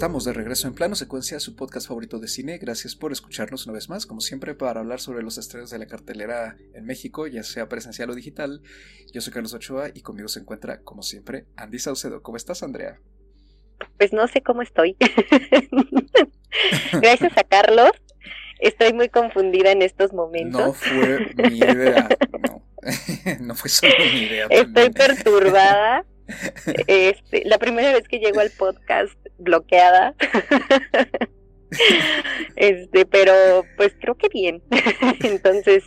Estamos de regreso en plano secuencia, su podcast favorito de cine. Gracias por escucharnos una vez más, como siempre, para hablar sobre los estrenos de la cartelera en México, ya sea presencial o digital. Yo soy Carlos Ochoa y conmigo se encuentra, como siempre, Andy Saucedo. ¿Cómo estás, Andrea? Pues no sé cómo estoy. Gracias a Carlos. Estoy muy confundida en estos momentos. No fue mi idea. No, no fue solo mi idea. Estoy perturbada. Este, la primera vez que llego al podcast bloqueada. Este, pero pues creo que bien. Entonces,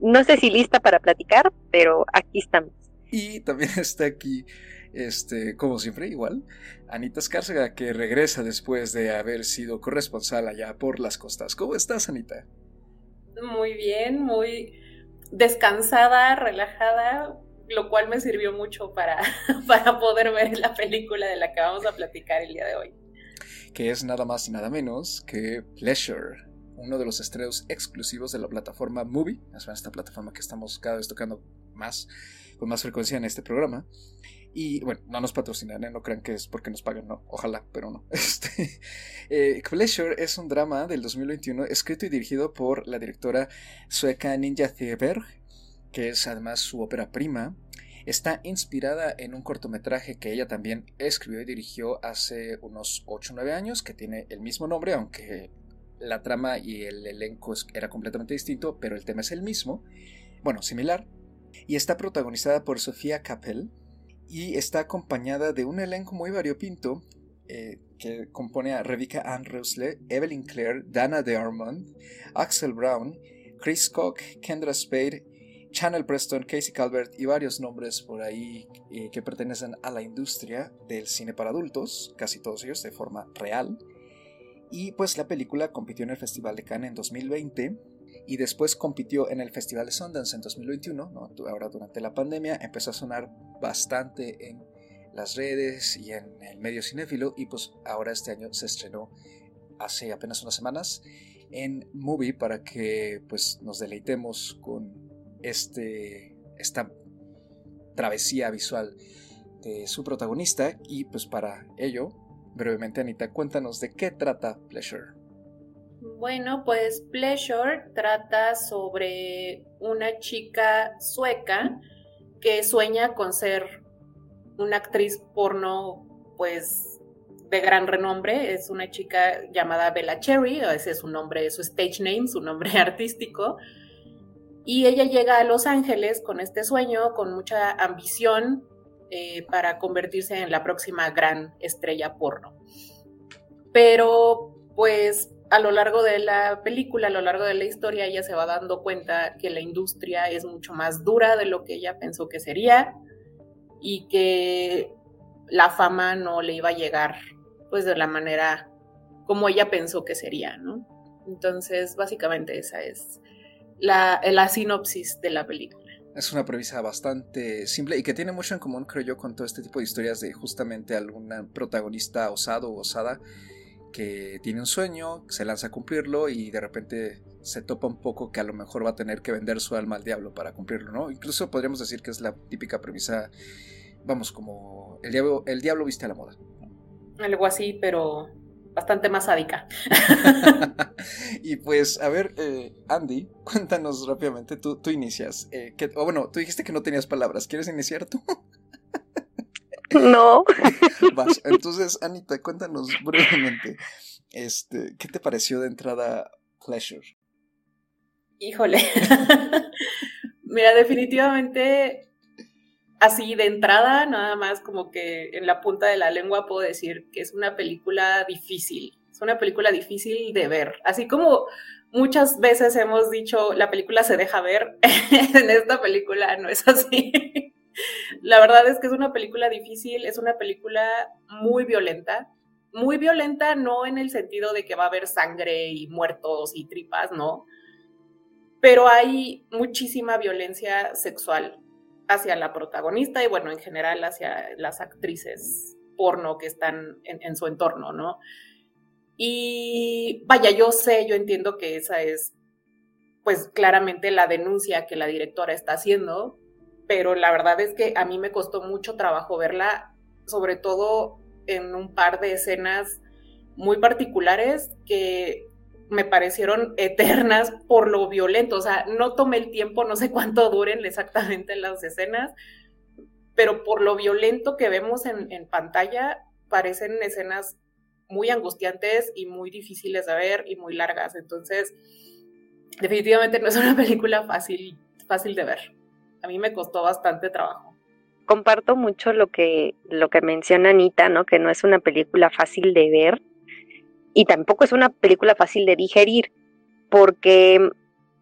no sé si lista para platicar, pero aquí estamos. Y también está aquí, este, como siempre, igual, Anita Escárcega, que regresa después de haber sido corresponsal allá por las costas. ¿Cómo estás, Anita? Muy bien, muy descansada, relajada, lo cual me sirvió mucho para, para poder ver la película de la que vamos a platicar el día de hoy. Que es nada más y nada menos que Pleasure, uno de los estrenos exclusivos de la plataforma Movie, es esta plataforma que estamos cada vez tocando más, con más frecuencia en este programa. Y bueno, no nos patrocinan, ¿eh? no crean que es porque nos pagan, no, ojalá, pero no. Este, eh, Pleasure es un drama del 2021 escrito y dirigido por la directora sueca Ninja Theberg que es además su ópera prima, está inspirada en un cortometraje que ella también escribió y dirigió hace unos 8 o 9 años, que tiene el mismo nombre, aunque la trama y el elenco era completamente distinto, pero el tema es el mismo, bueno, similar, y está protagonizada por Sofía Capel y está acompañada de un elenco muy variopinto eh, que compone a Rebecca Ann Rusle, Evelyn Clare, Dana de Armand, Axel Brown, Chris Koch, Kendra Spade Channel Preston, Casey Calvert y varios nombres por ahí eh, que pertenecen a la industria del cine para adultos, casi todos ellos de forma real. Y pues la película compitió en el Festival de Cannes en 2020 y después compitió en el Festival de Sundance en 2021. Ahora durante la pandemia empezó a sonar bastante en las redes y en el medio cinéfilo y pues ahora este año se estrenó hace apenas unas semanas en Movie para que pues nos deleitemos con este, esta travesía visual de su protagonista y pues para ello, brevemente Anita, cuéntanos de qué trata Pleasure. Bueno, pues Pleasure trata sobre una chica sueca que sueña con ser una actriz porno pues de gran renombre, es una chica llamada Bella Cherry, ese es su nombre, su stage name, su nombre artístico, y ella llega a Los Ángeles con este sueño, con mucha ambición eh, para convertirse en la próxima gran estrella porno. Pero pues a lo largo de la película, a lo largo de la historia, ella se va dando cuenta que la industria es mucho más dura de lo que ella pensó que sería y que la fama no le iba a llegar pues de la manera como ella pensó que sería, ¿no? Entonces, básicamente esa es la, la sinopsis de la película. Es una premisa bastante simple y que tiene mucho en común, creo yo, con todo este tipo de historias de justamente alguna protagonista osado o osada que tiene un sueño, se lanza a cumplirlo y de repente se topa un poco que a lo mejor va a tener que vender su alma al diablo para cumplirlo, ¿no? Incluso podríamos decir que es la típica premisa, vamos, como el diablo, el diablo viste a la moda. Algo así, pero bastante más sádica. y pues, a ver, eh, Andy, cuéntanos rápidamente, tú, tú inicias. Eh, o bueno, tú dijiste que no tenías palabras, ¿quieres iniciar tú? no. Vas. Entonces, Anita, cuéntanos brevemente, este, ¿qué te pareció de entrada Pleasure? Híjole. Mira, definitivamente así de entrada, nada más como que en la punta de la lengua puedo decir que es una película difícil, es una película difícil de ver, así como muchas veces hemos dicho la película se deja ver, en esta película no es así. la verdad es que es una película difícil, es una película muy violenta, muy violenta no en el sentido de que va a haber sangre y muertos y tripas, no, pero hay muchísima violencia sexual hacia la protagonista y bueno, en general hacia las actrices porno que están en, su entorno, ¿no? Y vaya, yo sé, yo entiendo que esa es pues claramente la denuncia que la directora está haciendo, pero la verdad es que a mí me costó mucho trabajo verla, sobre todo en un par de escenas muy particulares que me parecieron eternas por lo violento. O sea, no tomé el tiempo, no sé cuánto duren exactamente las escenas, pero por lo violento que vemos en, pantalla, parecen escenas muy angustiantes y muy difíciles de ver y muy largas. Entonces, definitivamente no es una película fácil, fácil de ver. A mí me costó bastante trabajo. Comparto mucho lo que, lo que menciona Anita, ¿no? Que no es una película fácil de ver y tampoco es una película fácil de digerir, porque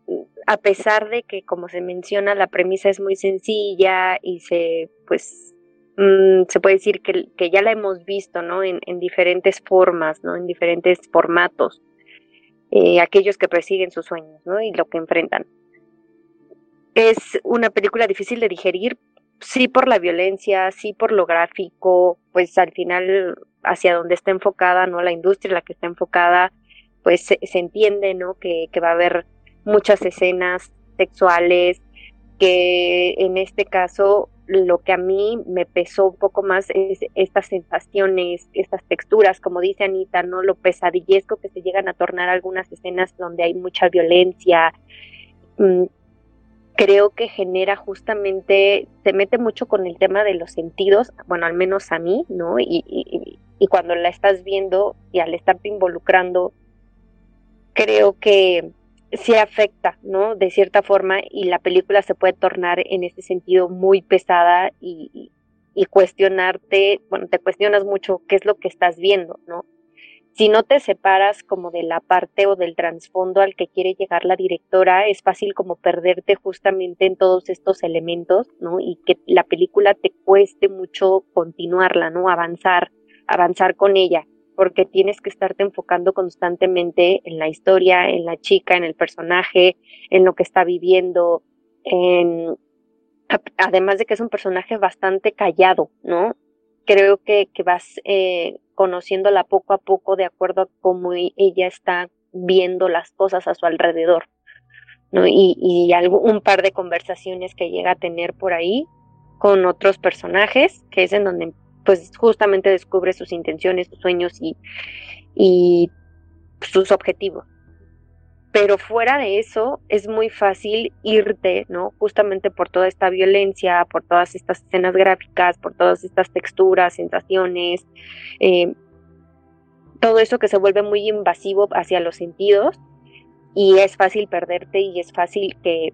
mm, a pesar de que, como se menciona, la premisa es muy sencilla y se, pues, mm, se puede decir que, ya la hemos visto, ¿no? En, diferentes formas, ¿no? En diferentes formatos. Eh, aquellos que persiguen sus sueños, ¿no? Y lo que enfrentan. Es una película difícil de digerir, sí por la violencia, sí por lo gráfico, pues al final hacia donde está enfocada, ¿no? La industria la que está enfocada, pues se, entiende, ¿no? Que, va a haber muchas escenas sexuales, que en este caso lo que a mí me pesó un poco más es estas sensaciones, estas texturas, como dice Anita, ¿no? Lo pesadillesco que se llegan a tornar algunas escenas donde hay mucha violencia. Creo que genera justamente, se mete mucho con el tema de los sentidos, bueno, al menos a mí, ¿no? Y, y cuando la estás viendo y al estarte involucrando, creo que se afecta, ¿no? De cierta forma y la película se puede tornar en ese sentido muy pesada y, y cuestionarte, bueno, te cuestionas mucho qué es lo que estás viendo, ¿no? Si no te separas como de la parte o del trasfondo al que quiere llegar la directora, es fácil como perderte justamente en todos estos elementos, ¿no? Y que la película te cueste mucho continuarla, ¿no? Avanzar avanzar con ella, porque tienes que estarte enfocando constantemente en la historia, en la chica, en el personaje, en lo que está viviendo, en además de que es un personaje bastante callado, ¿no? Creo que, que vas eh, conociéndola poco a poco de acuerdo a cómo ella está viendo las cosas a su alrededor, ¿no? Y, y un par de conversaciones que llega a tener por ahí con otros personajes, que es en donde pues justamente descubre sus intenciones, sus sueños y, y sus objetivos. Pero fuera de eso, es muy fácil irte, ¿no? Justamente por toda esta violencia, por todas estas escenas gráficas, por todas estas texturas, sensaciones, eh, todo eso que se vuelve muy invasivo hacia los sentidos y es fácil perderte y es fácil que,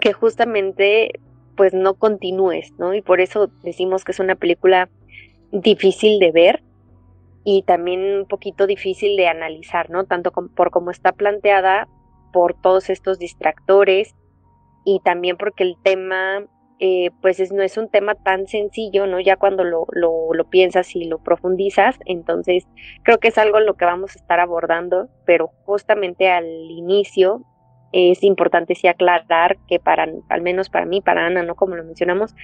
que justamente pues no continúes, ¿no? Y por eso decimos que es una película difícil de ver y también un poquito difícil de analizar, ¿no? Tanto por cómo está planteada, por todos estos distractores y también porque el tema, eh, pues es, no es un tema tan sencillo, ¿no? Ya cuando lo, lo, lo piensas y lo profundizas, entonces creo que es algo en lo que vamos a estar abordando, pero justamente al inicio es importante sí aclarar que para, al menos para mí, para Ana, ¿no? Como lo mencionamos,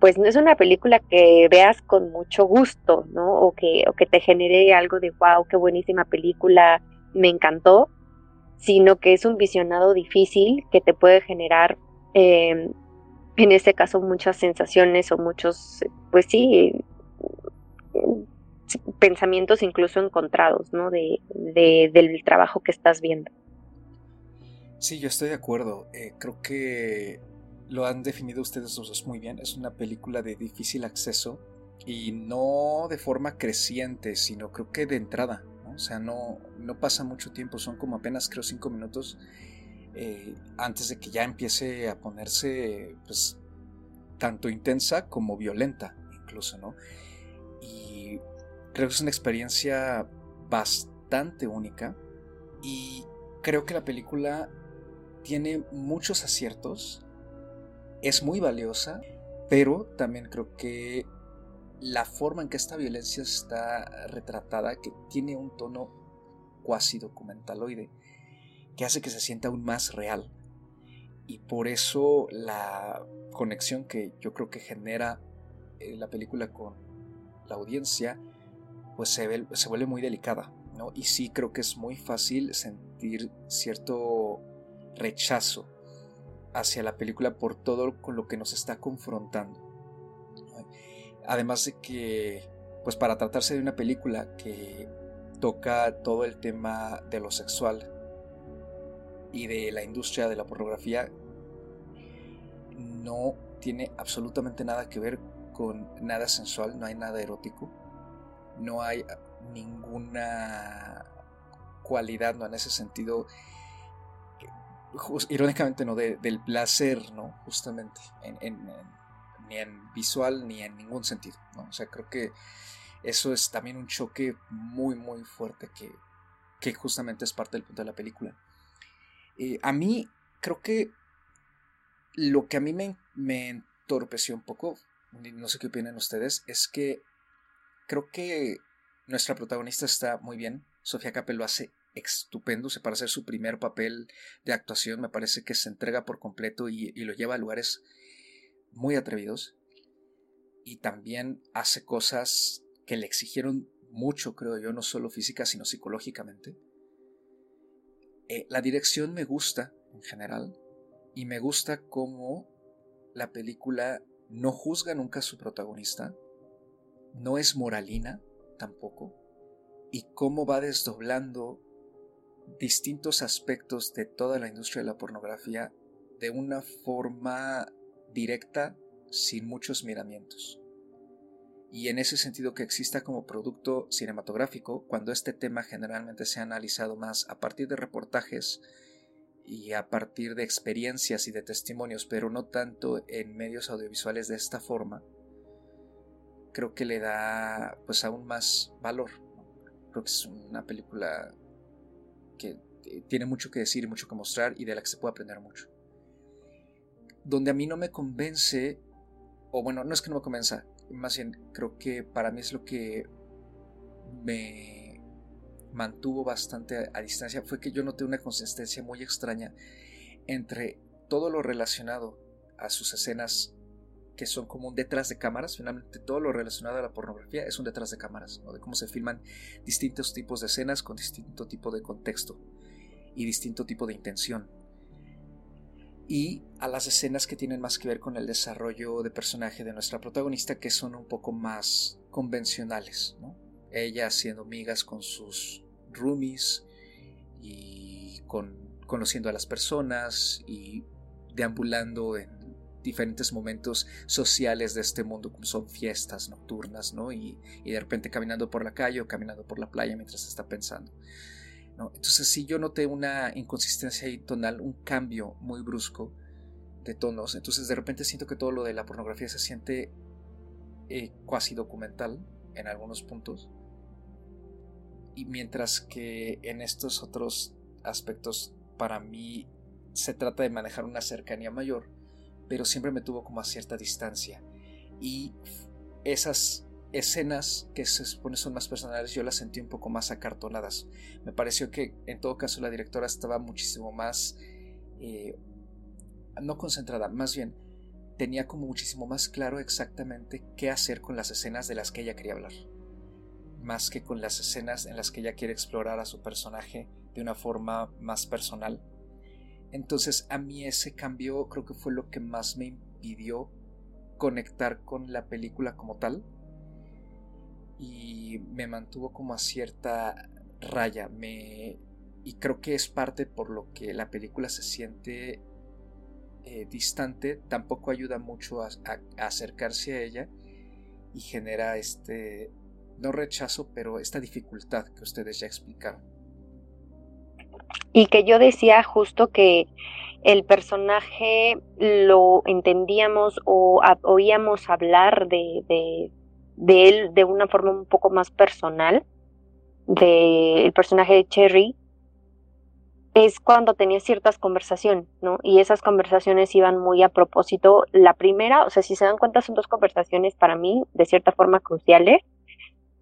pues no es una película que veas con mucho gusto, ¿no? O que, o que te genere algo de wow, qué buenísima película, me encantó, sino que es un visionado difícil que te puede generar, em, en este caso, muchas sensaciones o muchos, pues sí, pensamientos incluso encontrados, ¿no? De, de, del trabajo que estás viendo. Sí, yo estoy de acuerdo. Eh, creo que lo han definido ustedes dos muy bien. Es una película de difícil acceso y no de forma creciente, sino creo que de entrada. O sea, no, no pasa mucho tiempo, son como apenas creo cinco minutos eh, antes de que ya empiece a ponerse pues tanto intensa como violenta incluso, ¿no? Y creo que es una experiencia bastante única y creo que la película tiene muchos aciertos, es muy valiosa, pero también creo que la forma en que esta violencia está retratada, que tiene un tono cuasi documentaloide, que hace que se sienta aún más real. Y por eso la conexión que yo creo que genera eh, la película con la audiencia, pues se, se vuelve muy delicada. ¿no? Y sí creo que es muy fácil sentir cierto rechazo hacia la película por todo con lo que nos está confrontando. Además de que pues para tratarse de una película que toca todo el tema de lo sexual y de la industria de la pornografía, no tiene absolutamente nada que ver con nada sensual, no hay nada erótico, no hay ninguna cualidad, ¿no? En ese sentido, irónicamente, ¿no? del placer, ¿no? Justamente, ni en visual ni en ningún sentido, ¿no? O sea, creo que eso es también un choque muy, muy fuerte que, que justamente es parte del punto de la película. Eh, a mí, creo que lo que a mí me, me entorpeció un poco, no sé qué opinan ustedes, es que creo que nuestra protagonista está muy bien. Sofía Capel lo hace estupendo. Para hacer su primer papel de actuación, me parece que se entrega por completo y, lo lleva a lugares muy atrevidos. Y también hace cosas que le exigieron mucho, creo yo, no solo física, sino psicológicamente. Eh, la dirección me gusta en general y me gusta cómo la película no juzga nunca a su protagonista, no es moralina tampoco, y cómo va desdoblando distintos aspectos de toda la industria de la pornografía de una forma directa, sin muchos miramientos. Y en ese sentido que exista como producto cinematográfico, cuando este tema generalmente se ha analizado más a partir de reportajes y a partir de experiencias y de testimonios, pero no tanto en medios audiovisuales de esta forma, creo que le da pues aún más valor. Creo que es una película que eh, tiene mucho que decir y mucho que mostrar y de la que se puede aprender mucho. Donde a mí no me convence, o bueno, no es que no me convenza, más bien creo que para mí es lo que me mantuvo bastante a, distancia, fue que yo noté una consistencia muy extraña entre todo lo relacionado a sus escenas que son como un detrás de cámaras. Finalmente, todo lo relacionado a la pornografía es un detrás de cámaras, de cómo se filman distintos tipos de escenas con distinto tipo de contexto y distinto tipo de intención. Y a las escenas que tienen más que ver con el desarrollo de personaje de nuestra protagonista, que son un poco más convencionales. Ella haciendo migas con sus roomies y con, conociendo a las personas y deambulando en diferentes momentos sociales de este mundo, como son fiestas nocturnas, ¿no? Y, de repente caminando por la calle o caminando por la playa mientras está pensando. ¿no? Entonces sí yo noté una inconsistencia y tonal, un cambio muy brusco de tonos. Entonces de repente siento que todo lo de la pornografía se siente eh, cuasi documental en algunos puntos. Y mientras que en estos otros aspectos para mí se trata de manejar una cercanía mayor pero siempre me tuvo como a cierta distancia. Y esas escenas que se supone son más personales, yo las sentí un poco más acartonadas. Me pareció que en todo caso la directora estaba muchísimo más, eh, no concentrada, más bien tenía como muchísimo más claro exactamente qué hacer con las escenas de las que ella quería hablar, más que con las escenas en las que ella quiere explorar a su personaje de una forma más personal entonces a mí ese cambio creo que fue lo que más me impidió conectar con la película como tal. Y me mantuvo como a cierta raya me y creo que es parte por lo que la película se siente eh, distante tampoco ayuda mucho a, acercarse a ella y genera este no rechazo pero esta dificultad que ustedes ya explicaron y que yo decía justo que el personaje lo entendíamos o oíamos hablar de, de, él de una forma un poco más personal, del el personaje de Cherry, es cuando tenía ciertas conversaciones, ¿no? Y esas conversaciones iban muy a propósito. La primera, o sea, si se dan cuenta, son dos conversaciones para mí de cierta forma cruciales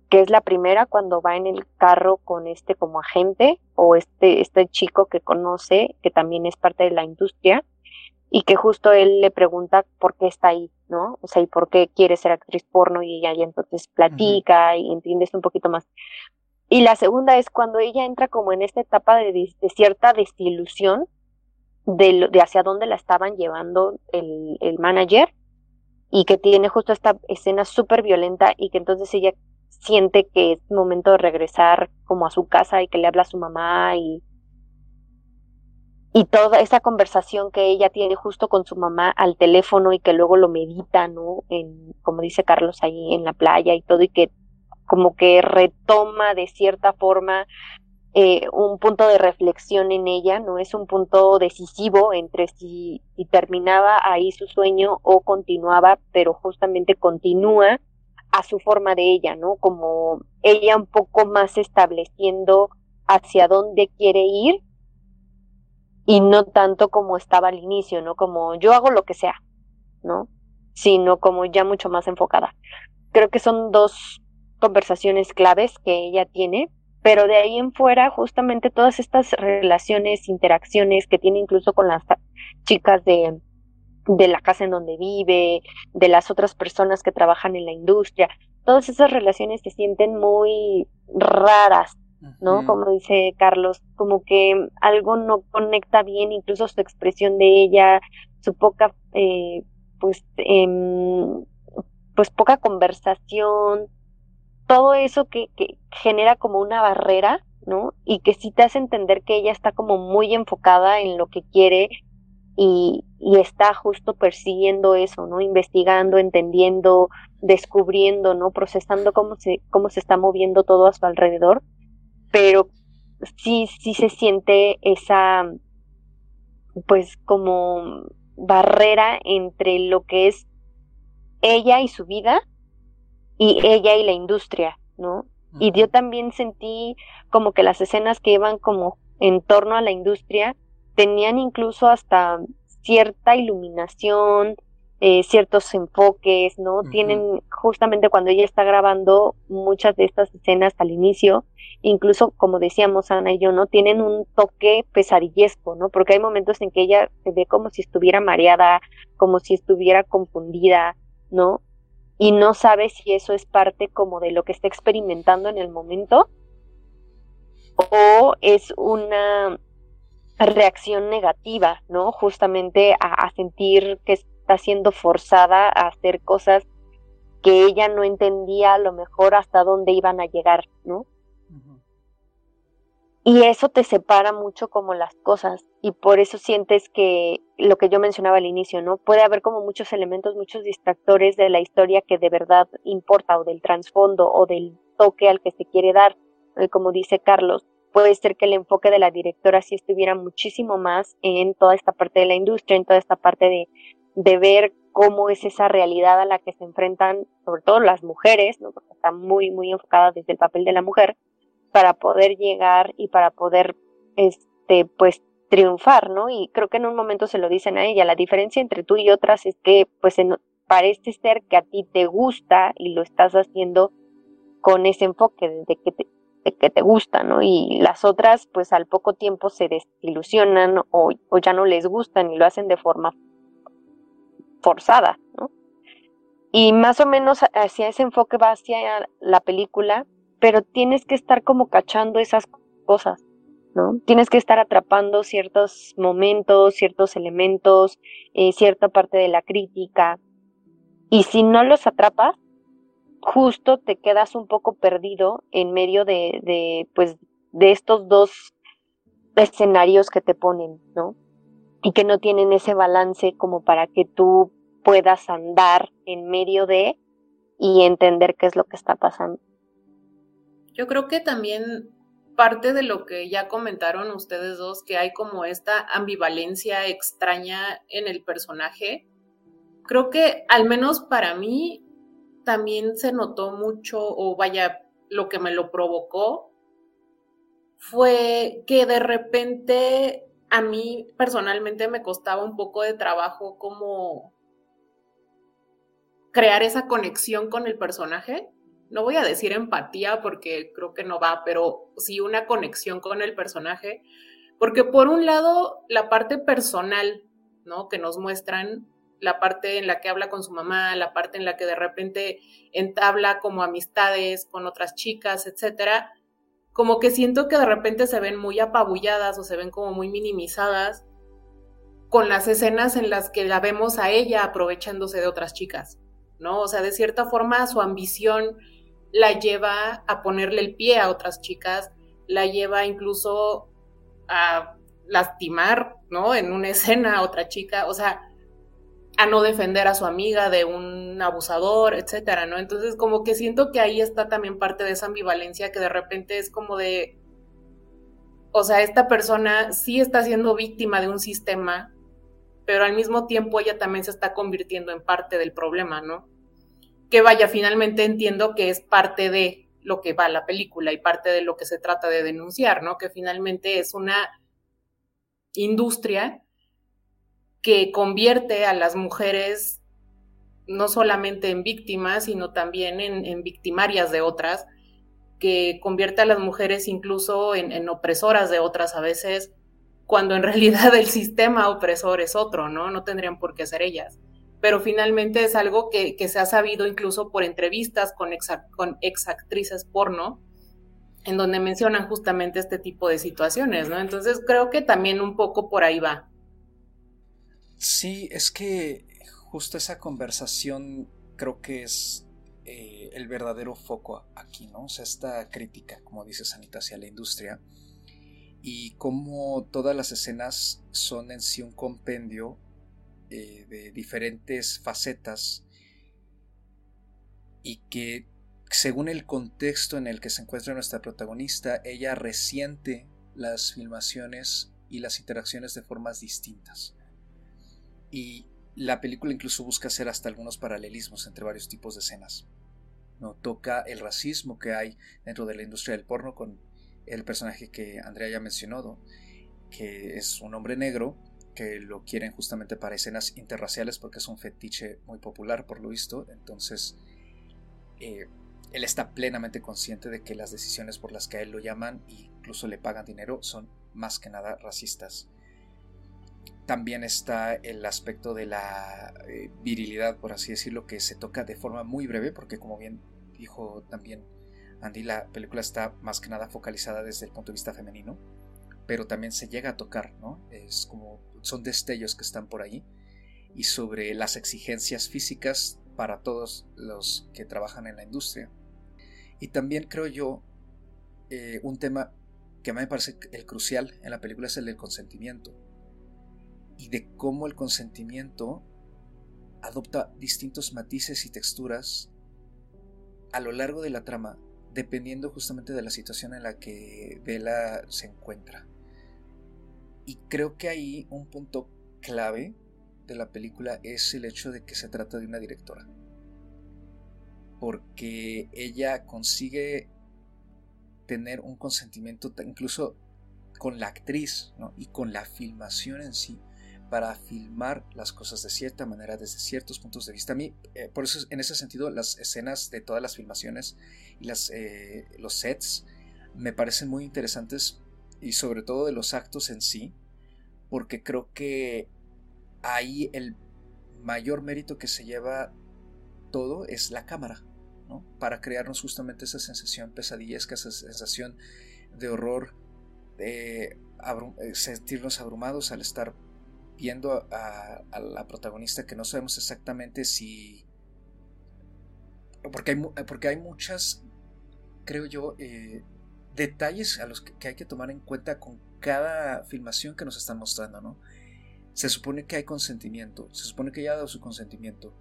que es la primera cuando va en el carro con este como agente o este, este chico que conoce, que también es parte de la industria, y que justo él le pregunta por qué está ahí, ¿no? O sea, y por qué quiere ser actriz porno y ella entonces platica y entiendes un poquito más. Y la segunda es cuando ella entra como en esta etapa de, de cierta desilusión de, de, hacia dónde la estaban llevando el, el manager y que tiene justo esta escena súper violenta y que entonces ella siente que es momento de regresar como a su casa y que le habla a su mamá y y toda esa conversación que ella tiene justo con su mamá al teléfono y que luego lo medita, ¿no? En, como dice Carlos ahí en la playa y todo y que como que retoma de cierta forma eh, un punto de reflexión en ella, ¿no? Es un punto decisivo entre si, si terminaba ahí su sueño o continuaba, pero justamente continúa a su forma de ella, ¿no? Como ella un poco más estableciendo hacia dónde quiere ir y no tanto como estaba al inicio, ¿no? Como yo hago lo que sea, ¿no? Sino como ya mucho más enfocada. Creo que son dos conversaciones claves que ella tiene, pero de ahí en fuera justamente todas estas relaciones, interacciones que tiene incluso con las chicas de, de la casa en donde vive, de las otras personas que trabajan en la industria, todas esas relaciones se sienten muy raras, ¿no? Como dice Carlos, como que algo no conecta bien, incluso su expresión de ella, su poca, eh, pues, em, pues poca conversación, todo eso que, que genera como una barrera, ¿no? Y que sí te hace entender que ella está como muy enfocada en lo que quiere y, y está justo persiguiendo eso, ¿no? Investigando, entendiendo, descubriendo, ¿no? Procesando cómo se, cómo se está moviendo todo a su alrededor pero sí, sí se siente esa, pues como barrera entre lo que es ella y su vida y ella y la industria, ¿no? Y yo también sentí como que las escenas que iban como en torno a la industria tenían incluso hasta cierta iluminación, eh, ciertos enfoques, ¿no? Tienen justamente cuando ella está grabando muchas de estas escenas al inicio, incluso como decíamos Ana y yo, ¿no? Tienen un toque pesadillesco, ¿no? Porque hay momentos en que ella se ve como si estuviera mareada, como si estuviera confundida, ¿no? Y no sabe si eso es parte como de lo que está experimentando en el momento o es una reacción negativa, ¿no? Justamente a, a sentir que está siendo forzada a hacer cosas que ella no entendía a lo mejor hasta dónde iban a llegar, ¿no? Y eso te separa mucho como las cosas y por eso sientes que lo que yo mencionaba al inicio, ¿no? Puede haber como muchos elementos, muchos distractores de la historia que de verdad importa o del trasfondo o del toque al que se quiere dar, eh, como dice Carlos. Puede ser que el enfoque de la directora sí estuviera muchísimo más en toda esta parte de la industria, en toda esta parte de, de ver cómo es esa realidad a la que se enfrentan, sobre todo las mujeres, ¿no? porque está muy, muy enfocada desde el papel de la mujer, para poder llegar y para poder, este, pues, triunfar, ¿no? Y creo que en un momento se lo dicen a ella, la diferencia entre tú y otras es que, pues, parece ser que a ti te gusta y lo estás haciendo con ese enfoque de que te, que te gusta, ¿no? Y las otras, pues, al poco tiempo se desilusionan o, ya no les gustan y lo hacen de forma forzada, ¿no? Y más o menos hacia ese enfoque va hacia la película, pero tienes que estar como cachando esas cosas, ¿no? Tienes que estar atrapando ciertos momentos, ciertos elementos, eh, cierta parte de la crítica. Y si no los atrapas, justo te quedas un poco perdido en medio de, de pues, de estos dos escenarios que te ponen, ¿no? y que no tienen ese balance como para que tú puedas andar en medio de y entender qué es lo que está pasando. Yo creo que también parte de lo que ya comentaron ustedes dos, que hay como esta ambivalencia extraña en el personaje, creo que al menos para mí también se notó mucho, o vaya, lo que me lo provocó, fue que de repente a mí personalmente me costaba un poco de trabajo como crear esa conexión con el personaje. No voy a decir empatía porque creo que no va, pero sí una conexión con el personaje. Porque por un lado, la parte personal, ¿no? Que nos muestran, la parte en la que habla con su mamá, la parte en la que de repente entabla como amistades con otras chicas, etcétera, como que siento que de repente se ven muy apabulladas o se ven como muy minimizadas con las escenas en las que la vemos a ella aprovechándose de otras chicas, ¿no? O sea, de cierta forma su ambición la lleva a ponerle el pie a otras chicas, la lleva incluso a lastimar, ¿no? En una escena a otra chica, o sea, a no defender a su amiga de un abusador, etcétera, ¿no? Entonces, como que siento que ahí está también parte de esa ambivalencia que de repente es como de, o sea, esta persona sí está siendo víctima de un sistema, pero al mismo tiempo ella también se está convirtiendo en parte del problema, ¿no? Que vaya, finalmente entiendo que es parte de lo que va la película y parte de lo que se trata de denunciar, ¿no? Que finalmente es una industria que convierte a las mujeres no solamente en víctimas, sino también en, victimarias de otras, que convierte a las mujeres incluso en, opresoras de otras a veces, cuando en realidad el sistema opresor es otro, ¿no? No tendrían por qué ser ellas. Pero finalmente es algo que, se ha sabido incluso por entrevistas con, con exactrices porno, en donde mencionan justamente este tipo de situaciones, ¿no? Entonces creo que también un poco por ahí va. Sí, es que justo esa conversación creo que es eh, el verdadero foco aquí, ¿no? O sea, esta crítica, como dice Sanita, hacia la industria y cómo todas las escenas son en sí un compendio eh, de diferentes facetas y que según el contexto en el que se encuentra nuestra protagonista, ella resiente las filmaciones y las interacciones de formas distintas. Y la película incluso busca hacer hasta algunos paralelismos entre varios tipos de escenas. ¿no? Toca el racismo que hay dentro de la industria del porno con el personaje que Andrea ya mencionó, que es un hombre negro que lo quieren justamente para escenas interraciales porque es un fetiche muy popular por lo visto. Entonces, eh, él está plenamente consciente de que las decisiones por las que a él lo llaman e incluso le pagan dinero son más que nada racistas. También está el aspecto de la eh, virilidad, por así decirlo, que se toca de forma muy breve, porque como bien dijo también Andy, la película está más que nada focalizada desde el punto de vista femenino, pero también se llega a tocar, ¿no? Es como son destellos que están por ahí y sobre las exigencias físicas para todos los que trabajan en la industria. Y también creo yo eh, un tema que a mí me parece el crucial en la película es el del consentimiento y de cómo el consentimiento adopta distintos matices y texturas a lo largo de la trama, dependiendo justamente de la situación en la que Bella se encuentra. Y creo que ahí un punto clave de la película es el hecho de que se trata de una directora. Porque ella consigue tener un consentimiento incluso con la actriz y con la filmación en sí para filmar las cosas de cierta manera desde ciertos puntos de vista. A mí, eh, por eso en ese sentido, las escenas de todas las filmaciones y las, eh, los sets me parecen muy interesantes y sobre todo de los actos en sí, porque creo que ahí el mayor mérito que se lleva todo es la cámara, ¿no? Para crearnos justamente esa sensación pesadillesca, esa sensación de horror, de eh, sentirnos abrumados al estar viendo a, la protagonista que no sabemos exactamente si... Porque hay, porque hay muchas, creo yo, eh, detalles a los que, hay que tomar en cuenta con cada filmación que nos están mostrando, ¿no? Se supone que hay consentimiento, se supone que ella ha dado su consentimiento,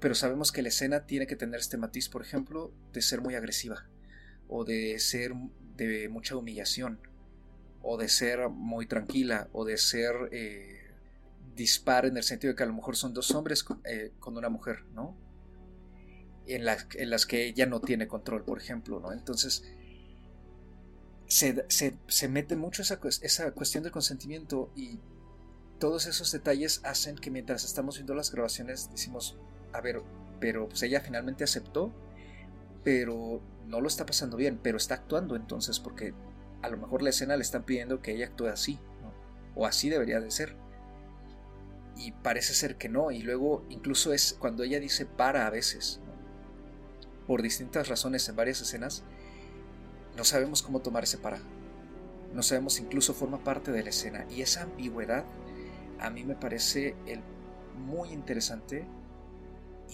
pero sabemos que la escena tiene que tener este matiz, por ejemplo, de ser muy agresiva, o de ser de mucha humillación, o de ser muy tranquila, o de ser... Eh, dispar en el sentido de que a lo mejor son dos hombres eh, con, una mujer, ¿no? En, las que ella no tiene control, por ejemplo, ¿no? Entonces, se, se, mete mucho esa, esa cuestión del consentimiento y todos esos detalles hacen que mientras estamos viendo las grabaciones decimos, a ver, pero pues ella finalmente aceptó, pero no lo está pasando bien, pero está actuando entonces porque a lo mejor la escena le están pidiendo que ella actúe así, ¿no? o así debería de ser y parece ser que no. Y luego incluso es cuando ella dice para a veces, por distintas razones en varias escenas, no sabemos cómo tomar ese para. No sabemos, incluso forma parte de la escena. Y esa ambigüedad a mí me parece muy interesante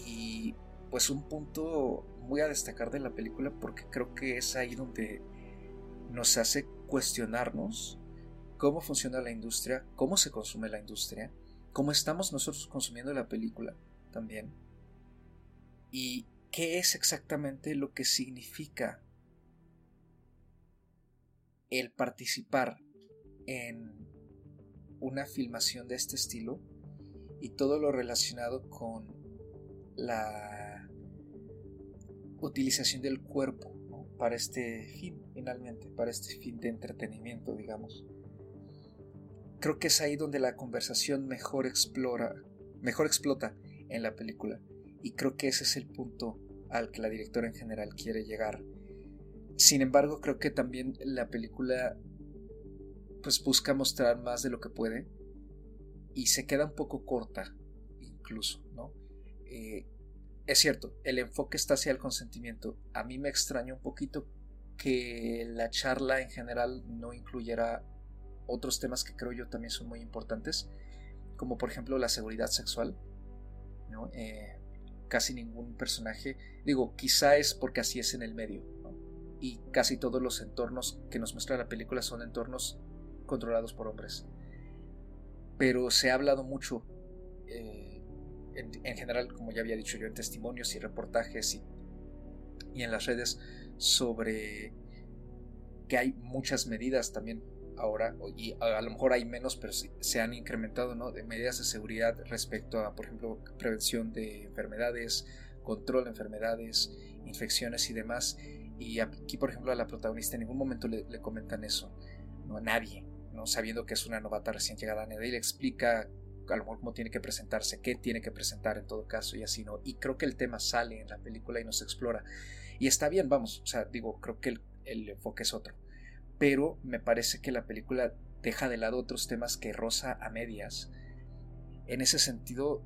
y pues un punto muy a destacar de la película porque creo que es ahí donde nos hace cuestionarnos cómo funciona la industria, cómo se consume la industria, cómo estamos nosotros consumiendo la película también y qué es exactamente lo que significa el participar en una filmación de este estilo y todo lo relacionado con la utilización del cuerpo para este fin, finalmente, para este fin de entretenimiento, digamos. Creo que es ahí donde la conversación mejor explora, mejor explota en la película. Y creo que ese es el punto al que la directora en general quiere llegar. Sin embargo, creo que también la película pues busca mostrar más de lo que puede y se queda un poco corta incluso, ¿no? Eh, es cierto, el enfoque está hacia el consentimiento. A mí me extraña un poquito que la charla en general no incluyera otros temas que creo yo también son muy importantes, como por ejemplo la seguridad sexual. Eh, casi ningún personaje, digo, quizá es porque así es en el medio, y casi todos los entornos que nos muestra la película son entornos controlados por hombres. Pero se ha hablado mucho, eh, en, general, como ya había dicho yo, en testimonios y reportajes y en las redes sobre que hay muchas medidas también ahora, y a, lo mejor hay menos, pero se han incrementado, ¿no? De medidas de seguridad respecto a, por ejemplo, prevención de enfermedades, control de enfermedades, infecciones y demás. Y aquí, por ejemplo, a la protagonista en ningún momento le, comentan eso, ¿no? A nadie, ¿no? Sabiendo que es una novata recién llegada, nadie le explica a lo mejor cómo tiene que presentarse, qué tiene que presentar en todo caso y así, ¿no? Y creo que el tema sale en la película y nos explora. Y está bien, vamos, o sea, digo, creo que el enfoque es otro pero me parece que la película deja de lado otros temas que roza a medias. En ese sentido,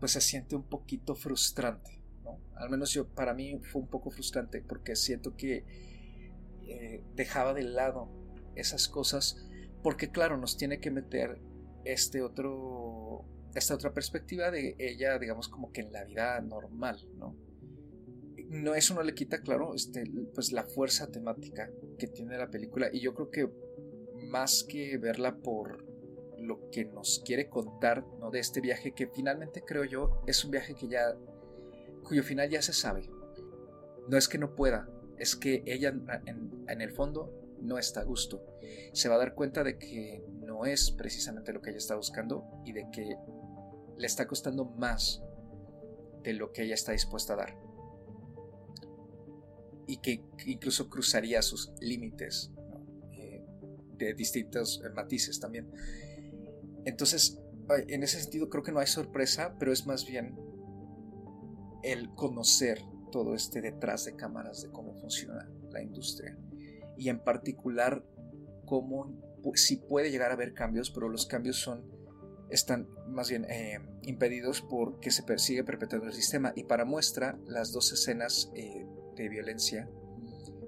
pues se siente un poquito frustrante, ¿no? Al menos yo, para mí fue un poco frustrante porque siento que eh, dejaba de lado esas cosas porque claro, nos tiene que meter este otro, esta otra perspectiva de ella, digamos como que en la vida normal, ¿no? No, eso no le quita, claro, este, pues la fuerza temática que tiene la película. Y yo creo que más que verla por lo que nos quiere contar ¿no? de este viaje, que finalmente creo yo es un viaje que ya, cuyo final ya se sabe. No es que no pueda, es que ella en, en el fondo no está a gusto. Se va a dar cuenta de que no es precisamente lo que ella está buscando y de que le está costando más de lo que ella está dispuesta a dar y que incluso cruzaría sus límites eh, de distintos eh, matices también. Entonces, en ese sentido creo que no hay sorpresa, pero es más bien el conocer todo este detrás de cámaras de cómo funciona la industria y en particular cómo si puede llegar a haber cambios, pero los cambios son están más bien eh, impedidos porque se persigue perpetuando el sistema y para muestra las dos escenas de violencia,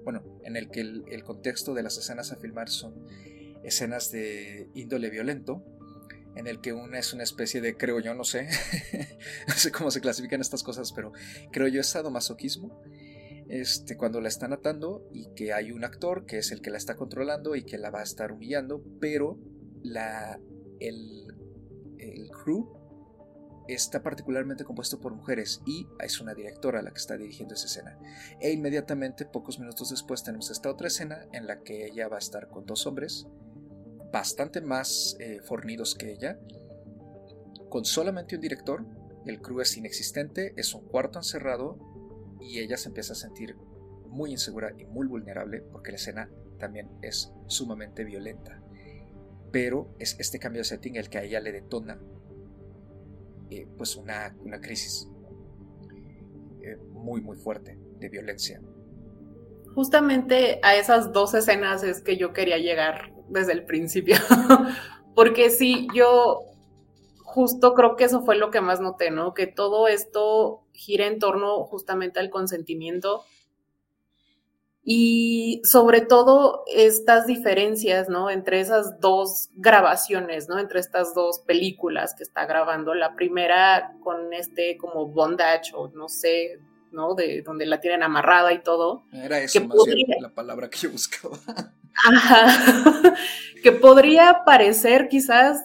bueno, en el que el, contexto de las escenas a filmar son escenas de índole violento, en el que una es una especie de, creo yo, no sé, no sé cómo se clasifican estas cosas, pero creo yo es sadomasoquismo, este, cuando la están atando y que hay un actor que es el que la está controlando y que la va a estar humillando, pero la, el, el crew está particularmente compuesto por mujeres y es una directora la que está dirigiendo esa escena. E inmediatamente, pocos minutos después, tenemos esta otra escena en la que ella va a estar con dos hombres bastante más eh, fornidos que ella, con solamente un director, el crew es inexistente, es un cuarto encerrado y ella se empieza a sentir muy insegura y muy vulnerable porque la escena también es sumamente violenta. Pero es este cambio de setting el que a ella le detona eh, pues una, crisis eh, muy muy fuerte de violencia. Justamente a esas dos escenas es que yo quería llegar desde el principio, porque sí, yo justo creo que eso fue lo que más noté, ¿no? Que todo esto gira en torno justamente al consentimiento y sobre todo estas diferencias, ¿no? Entre esas dos grabaciones, ¿no? Entre estas dos películas que está grabando. La primera con este como bondage o no sé, ¿no? De donde la tienen amarrada y todo. Era eso más bien la palabra que yo buscaba. Ajá. que podría parecer quizás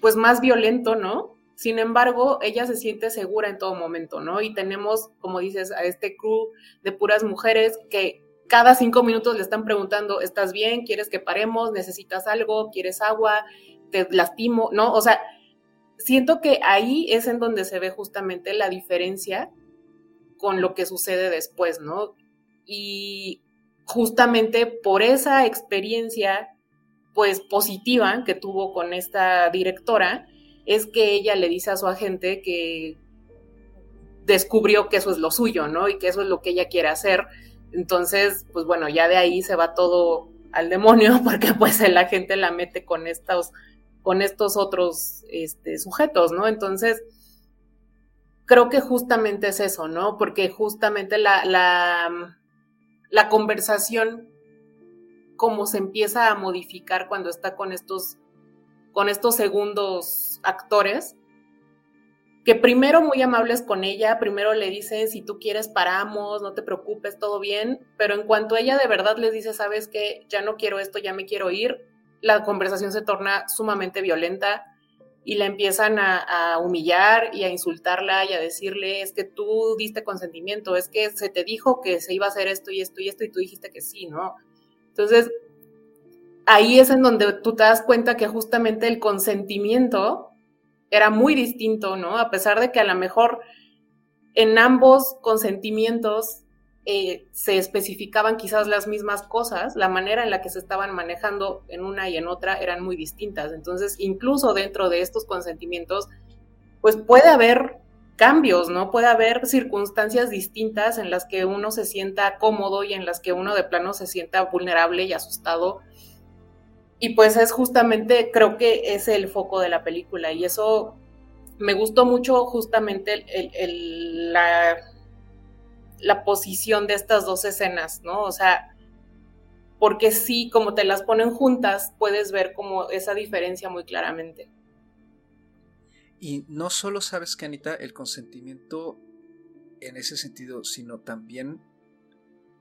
pues más violento, ¿no? Sin embargo, ella se siente segura en todo momento, ¿no? Y tenemos, como dices, a este crew de puras mujeres que cada cinco minutos le están preguntando, ¿estás bien? ¿Quieres que paremos? ¿Necesitas algo? ¿Quieres agua? ¿Te lastimo? ¿No? O sea, siento que ahí es en donde se ve justamente la diferencia con lo que sucede después, ¿no? Y justamente por esa experiencia, pues positiva que tuvo con esta directora, es que ella le dice a su agente que descubrió que eso es lo suyo, ¿no? Y que eso es lo que ella quiere hacer entonces, pues bueno, ya de ahí se va todo al demonio porque pues la gente la mete con estos, con estos otros este, sujetos, ¿no? Entonces, creo que justamente es eso, ¿no? Porque justamente la, la, la conversación, como se empieza a modificar cuando está con estos, con estos segundos actores, que primero muy amables con ella, primero le dicen, si tú quieres paramos, no te preocupes, todo bien, pero en cuanto ella de verdad les dice, sabes que ya no quiero esto, ya me quiero ir, la conversación se torna sumamente violenta y la empiezan a, humillar y a insultarla y a decirle, es que tú diste consentimiento, es que se te dijo que se iba a hacer esto y esto y esto y tú dijiste que sí, ¿no? Entonces, ahí es en donde tú te das cuenta que justamente el consentimiento era muy distinto, ¿no? A pesar de que a lo mejor en ambos consentimientos eh, se especificaban quizás las mismas cosas, la manera en la que se estaban manejando en una y en otra eran muy distintas. Entonces, incluso dentro de estos consentimientos, pues puede haber cambios, ¿no? Puede haber circunstancias distintas en las que uno se sienta cómodo y en las que uno de plano se sienta vulnerable y asustado y pues es justamente, creo que es el foco de la película y eso me gustó mucho justamente el, la, la posición de estas dos escenas, ¿no? O sea, porque sí, como te las ponen juntas, puedes ver como esa diferencia muy claramente. Y no solo sabes que Anita, el consentimiento en ese sentido, sino también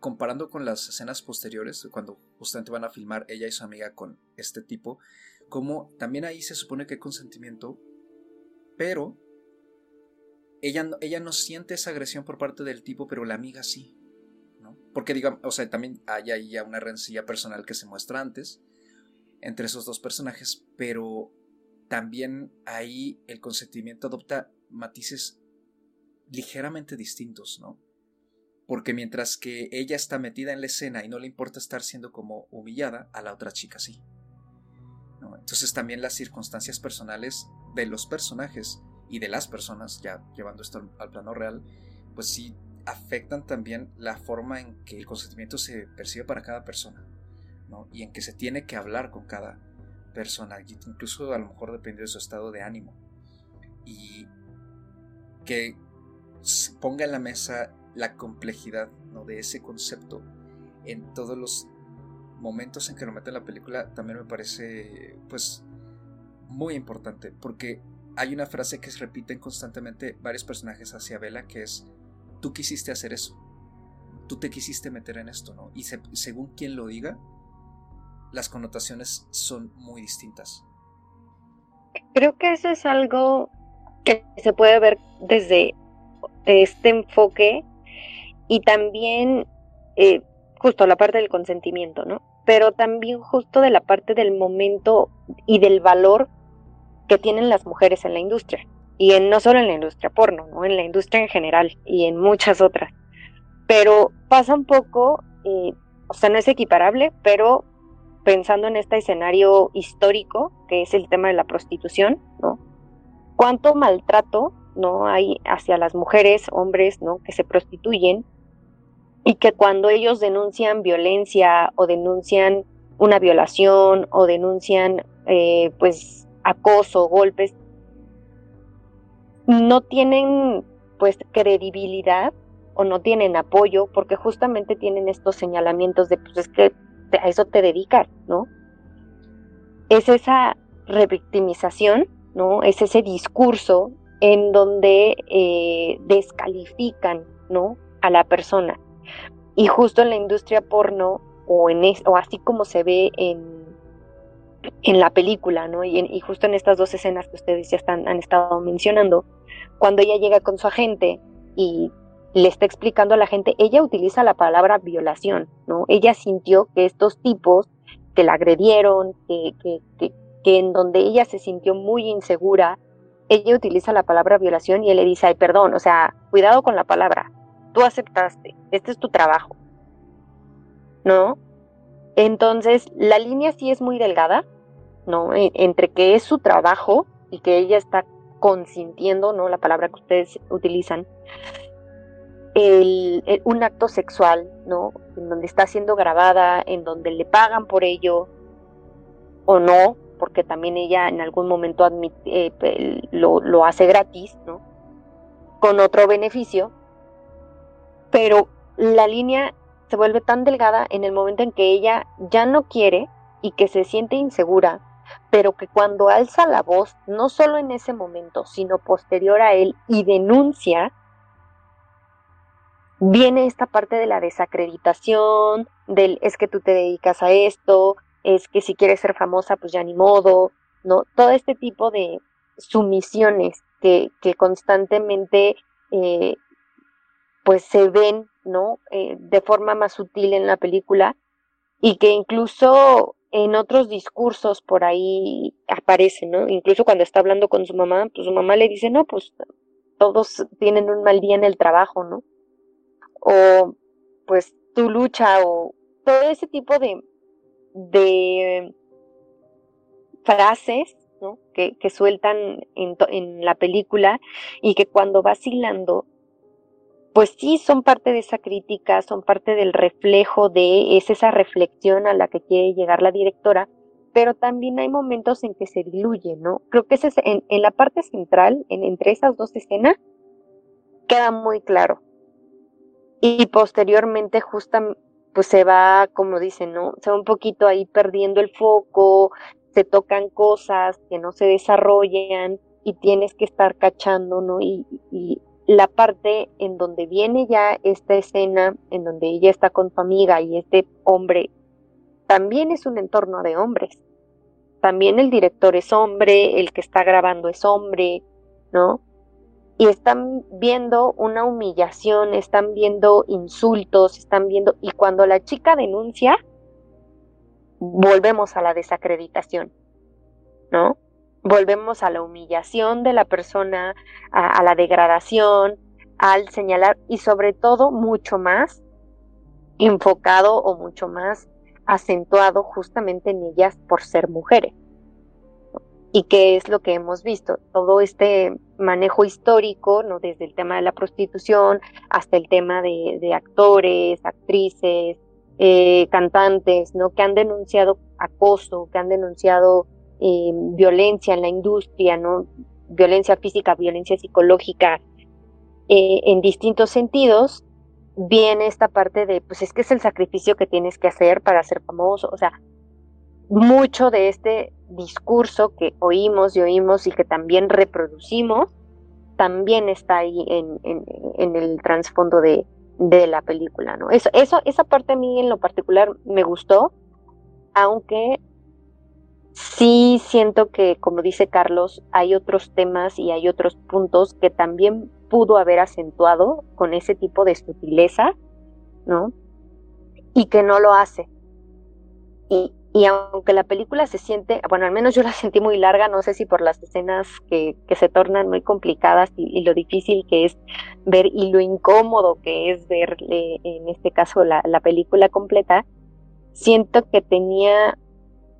comparando con las escenas posteriores, cuando justamente van a filmar ella y su amiga con este tipo, como también ahí se supone que hay consentimiento, pero ella no, ella no siente esa agresión por parte del tipo, pero la amiga sí. ¿no? Porque digamos, o sea, también hay ahí ya una rencilla personal que se muestra antes entre esos dos personajes, pero también ahí el consentimiento adopta matices ligeramente distintos, ¿no? Porque mientras que ella está metida en la escena y no le importa estar siendo como humillada, a la otra chica sí. Entonces también las circunstancias personales de los personajes y de las personas, ya llevando esto al, plano real, pues sí afectan también la forma en que el consentimiento se percibe para cada persona, y en que se tiene que hablar con cada persona, incluso a lo mejor depende de su estado de ánimo, y que ponga en la mesa la complejidad ¿no? de ese concepto en todos los momentos en que lo mete en la película también me parece pues muy importante porque hay una frase que se repiten constantemente varios personajes hacia Bella que es tú quisiste hacer eso. Tú te quisiste meter en esto no y según quien lo diga las connotaciones son muy distintas. Creo que eso es algo que se puede ver desde este enfoque y también eh, justo la parte del consentimiento, ¿no? Pero también justo de la parte del momento y del valor que tienen las mujeres en la industria. Y en, no solo en la industria porno, ¿no? En la industria en general y en muchas otras. Pero pasa un poco, eh, o sea, no es equiparable, pero pensando en este escenario histórico, que es el tema de la prostitución, ¿no? ¿Cuánto maltrato no hay hacia las mujeres, hombres, ¿no? Que se prostituyen y que cuando ellos denuncian violencia o denuncian una violación o denuncian eh, pues acoso, golpes, no tienen pues credibilidad o no tienen apoyo porque justamente tienen estos señalamientos de pues es que a eso te dedicas, ¿no? Es esa revictimización, ¿no? Es ese discurso en donde eh, descalifican, ¿no? A la persona. Y justo en la industria porno, o, en o así como se ve en, en la película, ¿no? Y, justo en estas dos escenas que ustedes ya están, han estado mencionando, cuando ella llega con su agente y le está explicando a la gente, ella utiliza la palabra violación, ¿no? Ella sintió que estos tipos que la agredieron, que, que, que, que en donde ella se sintió muy insegura, ella utiliza la palabra violación y él le dice, ay, perdón, o sea, cuidado con la palabra, tú aceptaste, este es tu trabajo, ¿no? Entonces, la línea sí es muy delgada, ¿no? E, entre que es su trabajo y que ella está consintiendo, ¿no? La palabra que ustedes utilizan, un acto sexual, ¿no? En donde está siendo grabada, en donde le pagan por ello o no, porque también ella en algún momento admite, eh, lo, lo hace gratis, ¿no? Con otro beneficio, pero la línea se vuelve tan delgada en el momento en que ella ya no quiere y que se siente insegura pero que cuando alza la voz, no solo en ese momento, sino posterior a él y denuncia, viene esta parte de la desacreditación, del es que tú te dedicas a esto, es que si quieres ser famosa, pues ya ni modo, ¿no? Todo este tipo de sumisiones que, que constantemente eh, pues se ven, ¿no? Eh, de forma más sutil en la película y que incluso en otros discursos por ahí aparece, ¿no? Incluso cuando está hablando con su mamá, pues su mamá le dice, no, pues todos tienen un mal día en el trabajo, ¿no? O pues tu lucha o todo ese tipo de, de frases ¿no? que, sueltan en, en la película y que cuando vacilando pues sí son parte de esa crítica, son parte del reflejo de, es esa reflexión a la que quiere llegar la directora, pero también hay momentos en que se diluye, ¿no? Creo que es en, la parte central, en, entre esas dos escenas, queda muy claro. Y posteriormente, justo, pues se va, como dicen, ¿no? Se va un poquito ahí perdiendo el foco, se tocan cosas que no se desarrollan y tienes que estar cachando, ¿no? Y, y la parte en donde viene ya esta escena, en donde ella está con su amiga y este hombre, también es un entorno de hombres. También el director es hombre, el que está grabando es hombre, ¿no? Y están viendo una humillación, están viendo insultos, están viendo... Y cuando la chica denuncia, volvemos a la desacreditación, ¿no? Volvemos a la humillación de la persona, a, la degradación, al señalar y sobre todo mucho más enfocado o mucho más acentuado justamente en ellas por ser mujeres. Y qué es lo que hemos visto, todo este manejo histórico, ¿no? desde el tema de la prostitución hasta el tema de, actores, actrices, eh, cantantes, ¿no? que han denunciado acoso, que han denunciado eh, violencia en la industria, ¿no? Violencia física, violencia psicológica, eh, en distintos sentidos, viene esta parte de, pues es que es el sacrificio que tienes que hacer para ser famoso, o sea, mucho de este discurso que oímos y oímos y que también reproducimos, también está ahí en, en, el trasfondo de, de, la película, ¿no? Eso, eso, esa parte a mí en lo particular me gustó, aunque sí siento que, como dice Carlos, hay otros temas y hay otros puntos que también pudo haber acentuado con ese tipo de sutileza, ¿no? Y que no lo hace. Y, y aunque la película se siente, bueno, al menos yo la sentí muy larga, no sé si por las escenas que, que se tornan muy complicadas y, lo difícil que es ver y lo incómodo que es ver, en este caso, la, la película completa, siento que tenía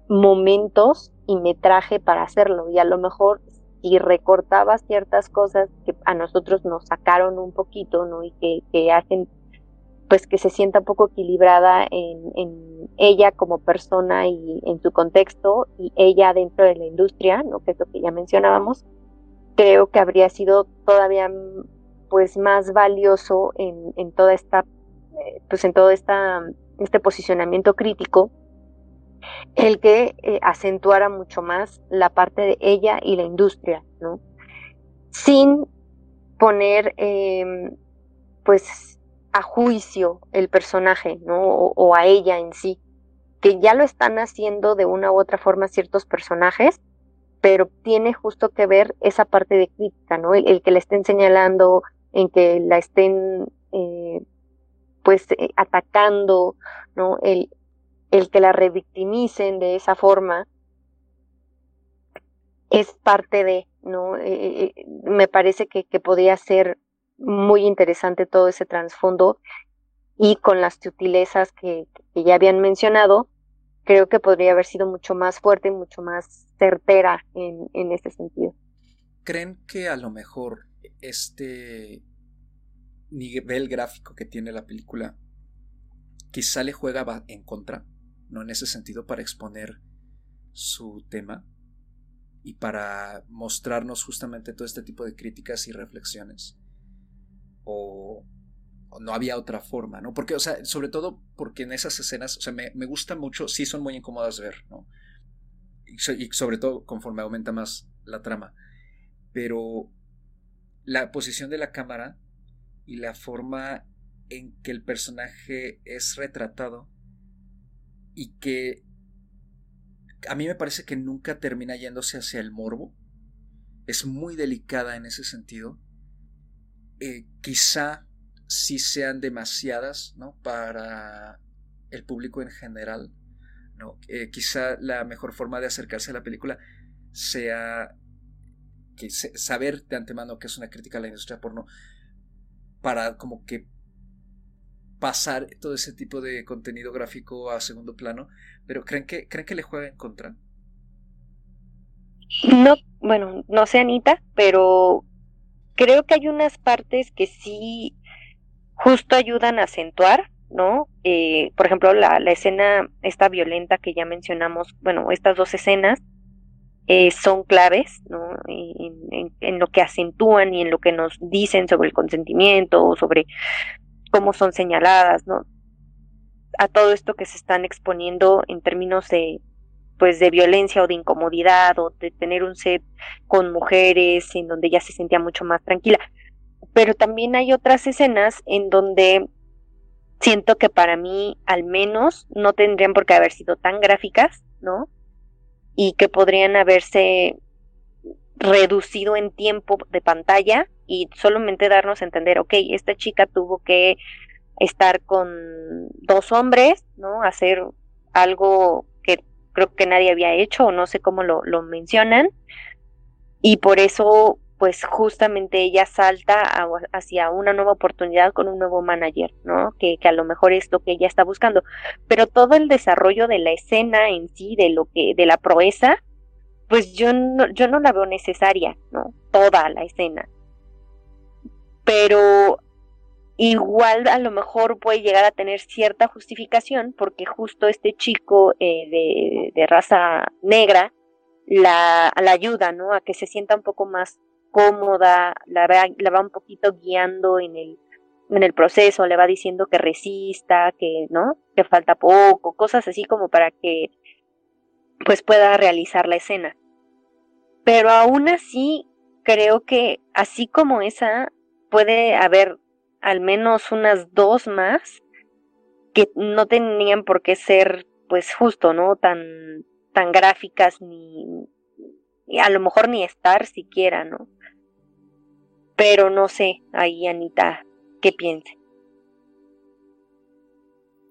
momentos y metraje para hacerlo y a lo mejor si recortaba ciertas cosas que a nosotros nos sacaron un poquito, ¿no? Y que, hacen pues que se sienta un poco equilibrada en, en, ella como persona y en su contexto y ella dentro de la industria, ¿no? Que es lo que ya mencionábamos, creo que habría sido todavía pues más valioso en, en toda esta, eh, pues en todo esta, este posicionamiento crítico, el que eh, acentuara mucho más la parte de ella y la industria, ¿no? Sin poner, em, pues, a juicio el personaje, ¿no? O, a ella en sí, que ya lo están haciendo de una u otra forma ciertos personajes, pero tiene justo que ver esa parte de crítica, ¿no? El, que la estén señalando, en que la estén, eh, pues, eh, atacando, ¿no? El, el que la revictimicen de esa forma es parte de, ¿no? Eh, eh, me parece que, que podría ser muy interesante todo ese trasfondo y con las sutilezas que, ya habían mencionado, creo que podría haber sido mucho más fuerte y mucho más certera en, en este sentido. ¿Creen que a lo mejor este nivel gráfico que tiene la película quizá le juega en contra? ¿No? En ese sentido, para exponer su tema y para mostrarnos justamente todo este tipo de críticas y reflexiones. O, no había otra forma, ¿no? Porque, o sea, sobre todo porque en esas escenas, o sea, me, me gusta mucho, sí son muy incómodas ver, ¿no? Y, y sobre todo conforme aumenta más la trama. Pero la posición de la cámara y la forma en que el personaje es retratado y que a mí me parece que nunca termina yéndose hacia el morbo. Es muy delicada en ese sentido. Eh, quizá sí sean demasiadas ¿no? para el público en general. ¿no? Eh, quizá la mejor forma de acercarse a la película sea que saber de antemano que es una crítica a la industria porno para como que pasar todo ese tipo de contenido gráfico a segundo plano, pero ¿creen que, ¿creen que le juega en contra? No, bueno, no sé Anita, pero creo que hay unas partes que sí justo ayudan a acentuar, ¿no? Eh, por ejemplo, la, la, escena esta violenta que ya mencionamos, bueno, estas dos escenas eh, son claves, ¿no? En, lo que acentúan y en lo que nos dicen sobre el consentimiento, sobre cómo son señaladas, ¿no? A todo esto que se están exponiendo en términos de pues de violencia o de incomodidad o de tener un set con mujeres en donde ya se sentía mucho más tranquila. Pero también hay otras escenas en donde siento que para mí al menos no tendrían por qué haber sido tan gráficas, ¿no? Y que podrían haberse reducido en tiempo de pantalla y solamente darnos a entender, ok, esta chica tuvo que estar con dos hombres, ¿no? Hacer algo que creo que nadie había hecho o no sé cómo lo, mencionan y por eso pues justamente ella salta hacia una nueva oportunidad con un nuevo manager, ¿no? Que, que, a lo mejor es lo que ella está buscando. Pero todo el desarrollo de la escena en sí, de lo que, de la proeza, pues yo no, yo no la veo necesaria, ¿no? Toda la escena. Pero igual a lo mejor puede llegar a tener cierta justificación porque justo este chico eh, de, raza negra la, la, ayuda, ¿no? A que se sienta un poco más cómoda, la la va un poquito guiando en el, en el proceso, le va diciendo que resista, que, ¿no? Que falta poco, cosas así como para que pues pueda realizar la escena. Pero aún así, creo que así como esa, puede haber al menos unas dos más que no tenían por qué ser, pues justo, ¿no? Tan, tan gráficas ni, a lo mejor ni estar siquiera, ¿no? Pero no sé, ahí Anita, ¿qué piensa?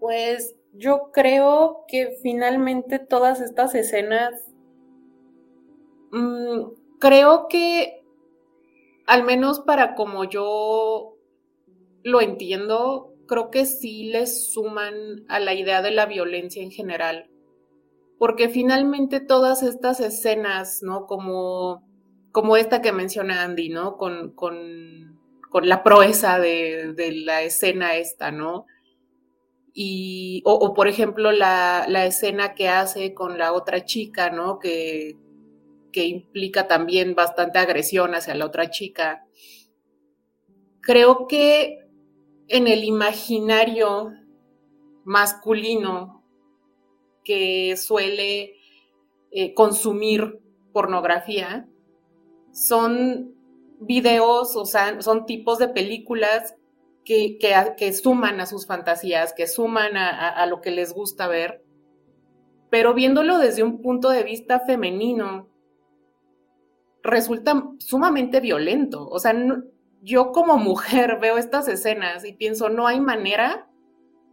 Pues yo creo que finalmente todas estas escenas, mm, creo que al menos para como yo lo entiendo, creo que sí les suman a la idea de la violencia en general. Porque finalmente todas estas escenas, ¿no? Como, como esta que menciona Andy, ¿no? Con, con, con la proeza de, de la escena esta, ¿no? Y, o, por ejemplo la, la, escena que hace con la otra chica, ¿no? Que, que implica también bastante agresión hacia la otra chica. creo que en el imaginario masculino que suele eh, consumir pornografía son videos, o sea, son tipos de películas que, que, suman a sus fantasías, que suman a, lo que les gusta ver, pero viéndolo desde un punto de vista femenino, resulta sumamente violento. O sea, yo como mujer veo estas escenas y pienso, no hay manera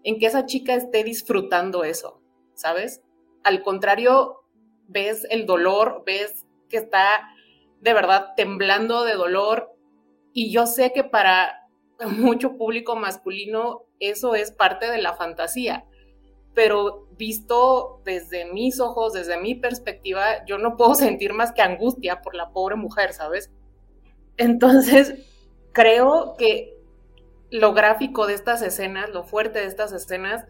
en que esa chica esté disfrutando eso, ¿sabes? Al contrario, ves el dolor, ves que está de verdad temblando de dolor y yo sé que para mucho público masculino eso es parte de la fantasía, pero visto desde mis ojos, desde mi perspectiva, yo no puedo sentir más que angustia por la pobre mujer, ¿sabes? Entonces, creo que lo gráfico de estas escenas, lo fuerte de estas escenas,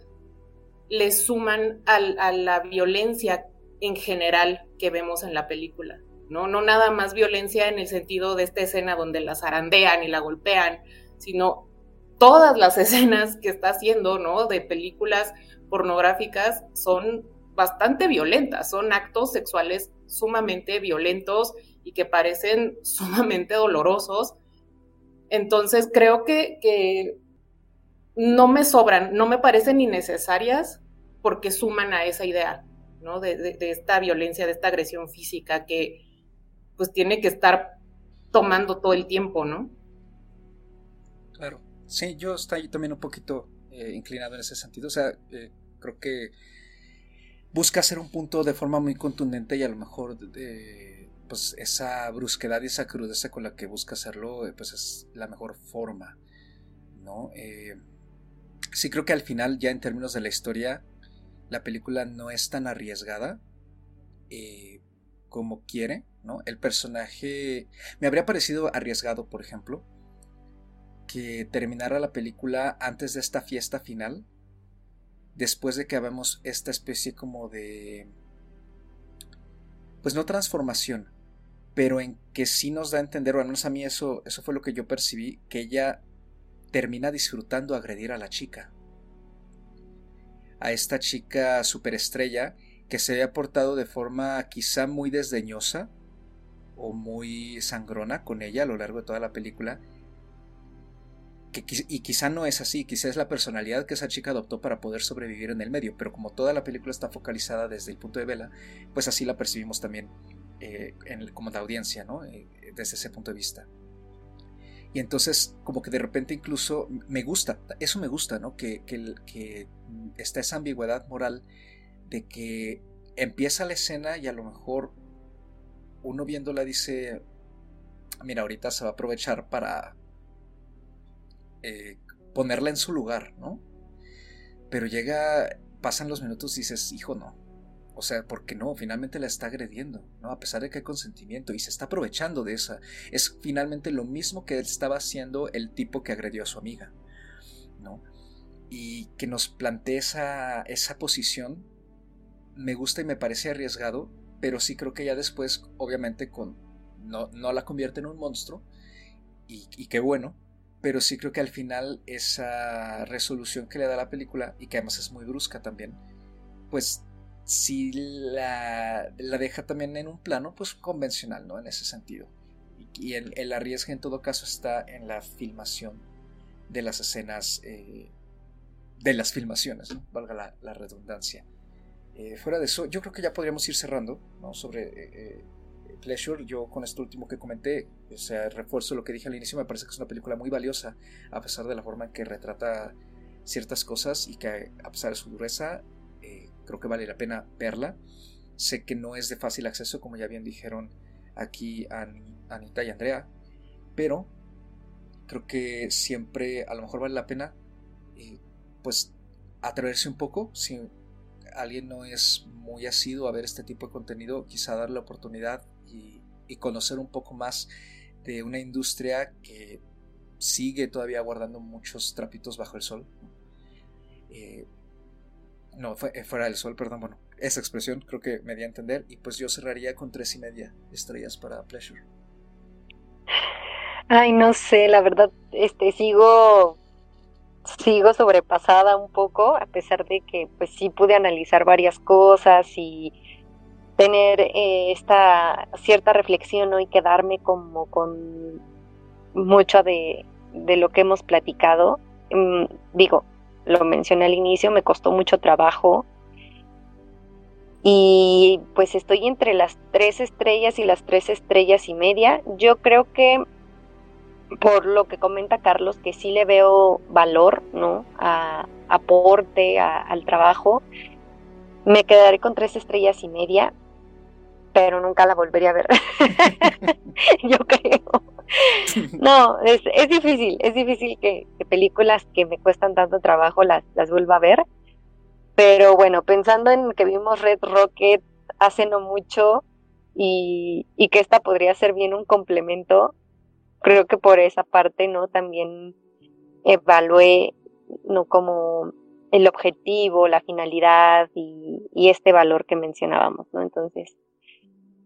le suman a la violencia en general que vemos en la película. ¿no? No nada más violencia en el sentido de esta escena donde la zarandean y la golpean, sino todas las escenas que está haciendo, ¿no? De películas pornográficas son bastante violentas, son actos sexuales sumamente violentos y que parecen sumamente dolorosos. Entonces creo que, que no me sobran, no me parecen innecesarias porque suman a esa idea, ¿no? De, de, esta violencia, de esta agresión física que, pues tiene que estar tomando todo el tiempo, ¿no? Claro, sí, yo estoy también un poquito eh, inclinado en ese sentido, o sea, eh, creo que busca hacer un punto de forma muy contundente y a lo mejor pues esa brusquedad y esa crudeza con la que busca hacerlo, eh, pues es la mejor forma, ¿no? sí creo que al final, ya en términos de la historia, la película no es tan arriesgada como quiere, el personaje me habría parecido arriesgado, por ejemplo, que terminara la película antes de esta fiesta final, después de que habemos esta especie como de... pues no transformación, pero en que sí nos da a entender, o al menos a mí eso, eso fue lo que yo percibí, que ella termina disfrutando agredir a la chica. A esta chica superestrella que se había portado de forma quizá muy desdeñosa, o muy sangrona con ella a lo largo de toda la película. Y quizá no es así, quizá es la personalidad que esa chica adoptó para poder sobrevivir en el medio, pero como toda la película está focalizada desde el punto de vela, pues así la percibimos también eh, como la audiencia, ¿no? Eh, desde ese punto de vista. Y entonces, como que de repente incluso me gusta, eso me gusta, ¿no? Que, que, que está esa ambigüedad moral de que empieza la escena y a lo mejor uno viéndola dice, mira, ahorita se va a aprovechar para eh, ponerla en su lugar, ¿no? Pero llega, pasan los minutos y dices, hijo, no. O sea, porque no, finalmente la está agrediendo, ¿no? A pesar de que hay consentimiento y se está aprovechando de esa. Es finalmente lo mismo que estaba haciendo el tipo que agredió a su amiga, ¿no? Y que nos plantee esa, esa posición me gusta y me parece arriesgado, pero sí creo que ya después, obviamente, con no, no la convierte en un monstruo, y, qué bueno, pero sí creo que al final esa resolución que le da la película, y que además es muy brusca también, pues sí la, la deja también en un plano pues convencional, ¿no? En ese sentido. Y, el, el, arriesgue en todo caso está en la filmación de las escenas, eh, de las filmaciones, valga la redundancia. Eh, fuera de eso, yo creo que ya podríamos ir cerrando ¿no? sobre eh, Pleasure. Yo con esto último que comenté, o sea, refuerzo lo que dije al inicio, me parece que es una película muy valiosa, a pesar de la forma en que retrata ciertas cosas y que a pesar de su dureza, creo que vale la pena verla. Sé que no es de fácil acceso, como ya bien dijeron aquí Anita y Andrea, pero creo que siempre a lo mejor vale la pena pues atreverse un poco, sin alguien no es muy asiduo a ver este tipo de contenido, quizá darle la oportunidad y, conocer un poco más de una industria que sigue todavía guardando muchos trapitos bajo el sol. Eh, no, eh, fuera del sol, perdón, bueno, esa expresión creo que me di a entender y pues yo cerraría con tres y media estrellas para Pleasure. Ay, no sé, la verdad, este sigo sigo sobrepasada un poco, a pesar de que pues sí pude analizar varias cosas y tener eh, esta cierta reflexión y quedarme como con mucho de, de lo que hemos platicado. Mm, digo, lo mencioné al inicio, me costó mucho trabajo y pues estoy entre las tres estrellas y las tres estrellas y media. Yo creo que por lo que comenta Carlos, que sí le veo valor, ¿no? A, aporte al trabajo. Me quedaré con tres estrellas y media, pero nunca la volvería a ver. Yo creo. No, es, es difícil, es difícil que, películas que me cuestan tanto trabajo las, las vuelva a ver. Pero bueno, pensando en que vimos Red Rocket hace no mucho y, y que esta podría ser bien un complemento, creo que por esa parte, ¿no? También evalué, ¿no? Como el objetivo, la finalidad y, y este valor que mencionábamos, ¿no? Entonces,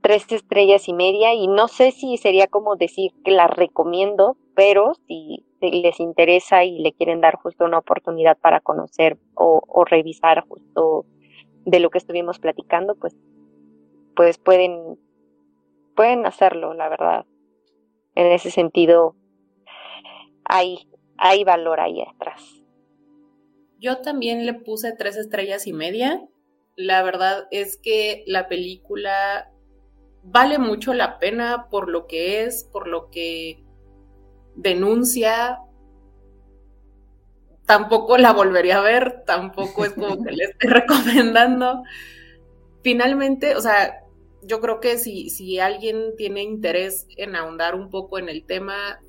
tres estrellas y media y no sé si sería como decir que la recomiendo, pero si les interesa y le quieren dar justo una oportunidad para conocer o, revisar justo de lo que estuvimos platicando, pues, pues pueden, pueden hacerlo, la verdad. En ese sentido, hay, hay valor ahí atrás. Yo también le puse tres estrellas y media. La verdad es que la película vale mucho la pena por lo que es, por lo que denuncia. Tampoco la volvería a ver, tampoco es como que le esté recomendando. Finalmente, o sea, yo creo que si, si alguien tiene interés en ahondar un poco en el tema,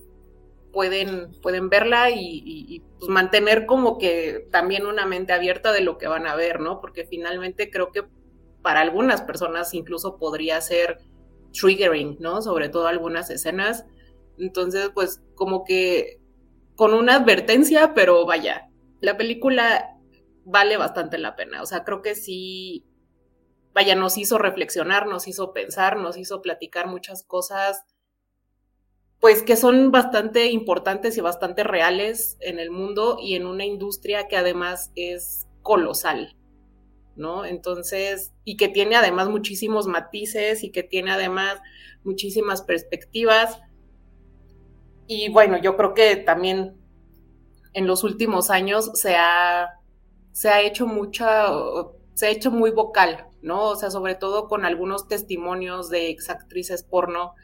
pueden, pueden verla y, y, pues mantener como que también una mente abierta de lo que van a ver, ¿no? Porque finalmente creo que para algunas personas incluso podría ser triggering, ¿no? Sobre todo algunas escenas. Entonces, pues como que con una advertencia, pero vaya, la película vale bastante la pena. O sea, creo que sí, vaya, nos hizo reflexionar, nos hizo pensar, nos hizo platicar muchas cosas, pues que son bastante importantes y bastante reales en el mundo y en una industria que además es colosal. ¿No? Entonces, y que tiene además muchísimos matices y que tiene además muchísimas perspectivas. Y bueno, yo creo que también en los últimos años se ha, se ha hecho mucha, se ha hecho muy vocal, ¿no? O sea, sobre todo con algunos testimonios de exactrices porno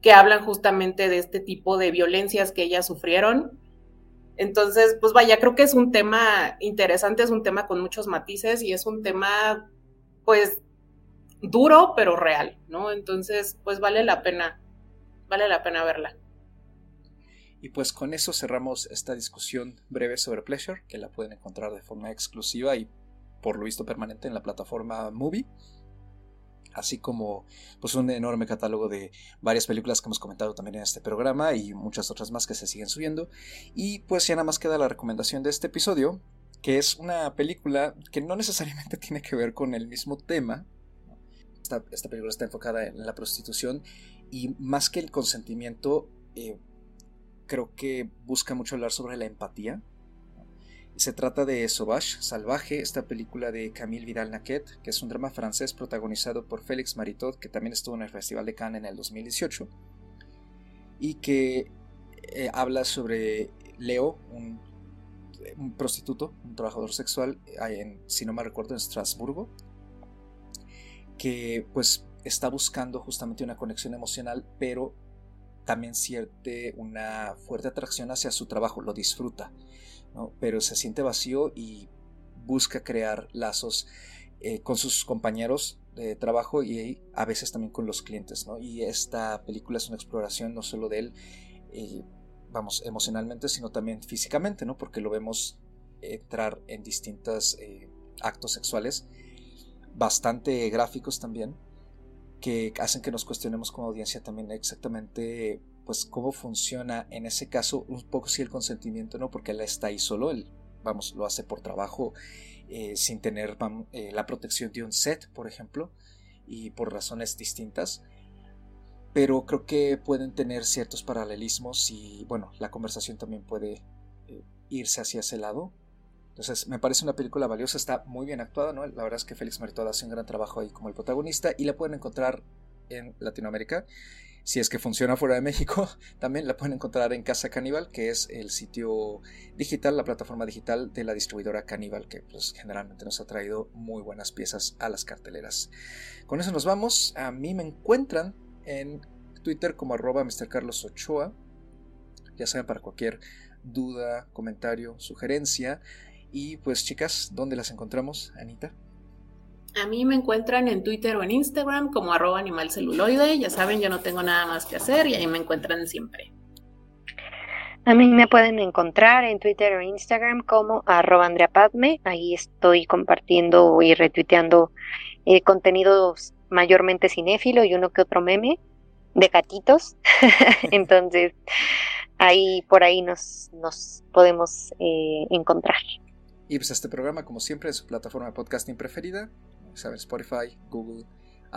que hablan justamente de este tipo de violencias que ellas sufrieron entonces, pues vaya, creo que es un tema interesante, es un tema con muchos matices y es un tema, pues, duro, pero real, ¿no? Entonces, pues vale la pena, vale la pena verla. Y pues con eso cerramos esta discusión breve sobre Pleasure, que la pueden encontrar de forma exclusiva y por lo visto permanente en la plataforma Movie así como pues un enorme catálogo de varias películas que hemos comentado también en este programa y muchas otras más que se siguen subiendo. Y pues ya nada más queda la recomendación de este episodio, que es una película que no necesariamente tiene que ver con el mismo tema. Esta, película está enfocada en la prostitución y más que el consentimiento, eh, creo que busca mucho hablar sobre la empatía se trata de Sauvage, Salvaje, esta película de Camille Vidal-Naquet, que es un drama francés protagonizado por Félix Maritot, que también estuvo en el Festival de Cannes en el 2018, y que eh, habla sobre Leo, un, prostituto, un trabajador sexual, si no me recuerdo, en Estrasburgo, que pues está buscando justamente una conexión emocional, pero también siente una fuerte atracción hacia su trabajo, lo disfruta pero se siente vacío y busca crear lazos eh, con sus compañeros de trabajo y a veces también con los clientes. Y esta película es una exploración no solo de él, eh, vamos, emocionalmente, sino también físicamente, ¿no? porque lo vemos entrar en distintos eh, actos sexuales, bastante gráficos también, que hacen que nos cuestionemos como audiencia también exactamente pues cómo funciona en ese caso un poco si el consentimiento no porque él está ahí solo él vamos lo hace por trabajo eh, sin tener eh, la protección de un set por ejemplo y por razones distintas pero creo que pueden tener ciertos paralelismos y bueno, la conversación también puede eh, irse hacia ese lado. Entonces, me parece una película valiosa, está muy bien actuada, ¿no? La verdad es que Félix Meritoda hace un gran trabajo ahí como el protagonista y la pueden encontrar en Latinoamérica. Si es que funciona fuera de México, también la pueden encontrar en Casa Caníbal, que es el sitio digital, la plataforma digital de la distribuidora Caníbal, que pues, generalmente nos ha traído muy buenas piezas a las carteleras. Con eso nos vamos. A mí me encuentran en Twitter como arroba Mr. Carlos Ochoa. Ya saben, para cualquier duda, comentario, sugerencia. Y pues chicas, ¿dónde las encontramos, Anita? A mí me encuentran en Twitter o en Instagram como arroba animalceluloide. Ya saben, yo no tengo nada más que hacer y ahí me encuentran siempre. A mí me pueden encontrar en Twitter o Instagram como arroba Andrea Padme. Ahí estoy compartiendo y retuiteando eh, contenidos mayormente cinéfilo y uno que otro meme de gatitos. Entonces, ahí por ahí nos, nos podemos eh, encontrar. Y pues este programa, como siempre, en su plataforma de podcasting preferida, saben, Spotify, Google,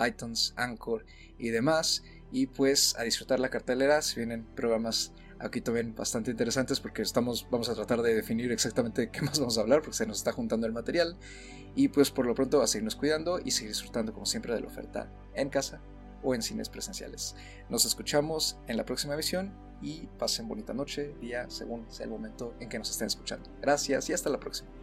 iTunes, Anchor y demás. Y pues a disfrutar la cartelera, si vienen programas aquí también bastante interesantes porque estamos, vamos a tratar de definir exactamente qué más vamos a hablar porque se nos está juntando el material. Y pues por lo pronto a seguirnos cuidando y seguir disfrutando como siempre de la oferta en casa o en cines presenciales. Nos escuchamos en la próxima emisión y pasen bonita noche, día, según sea el momento en que nos estén escuchando. Gracias y hasta la próxima.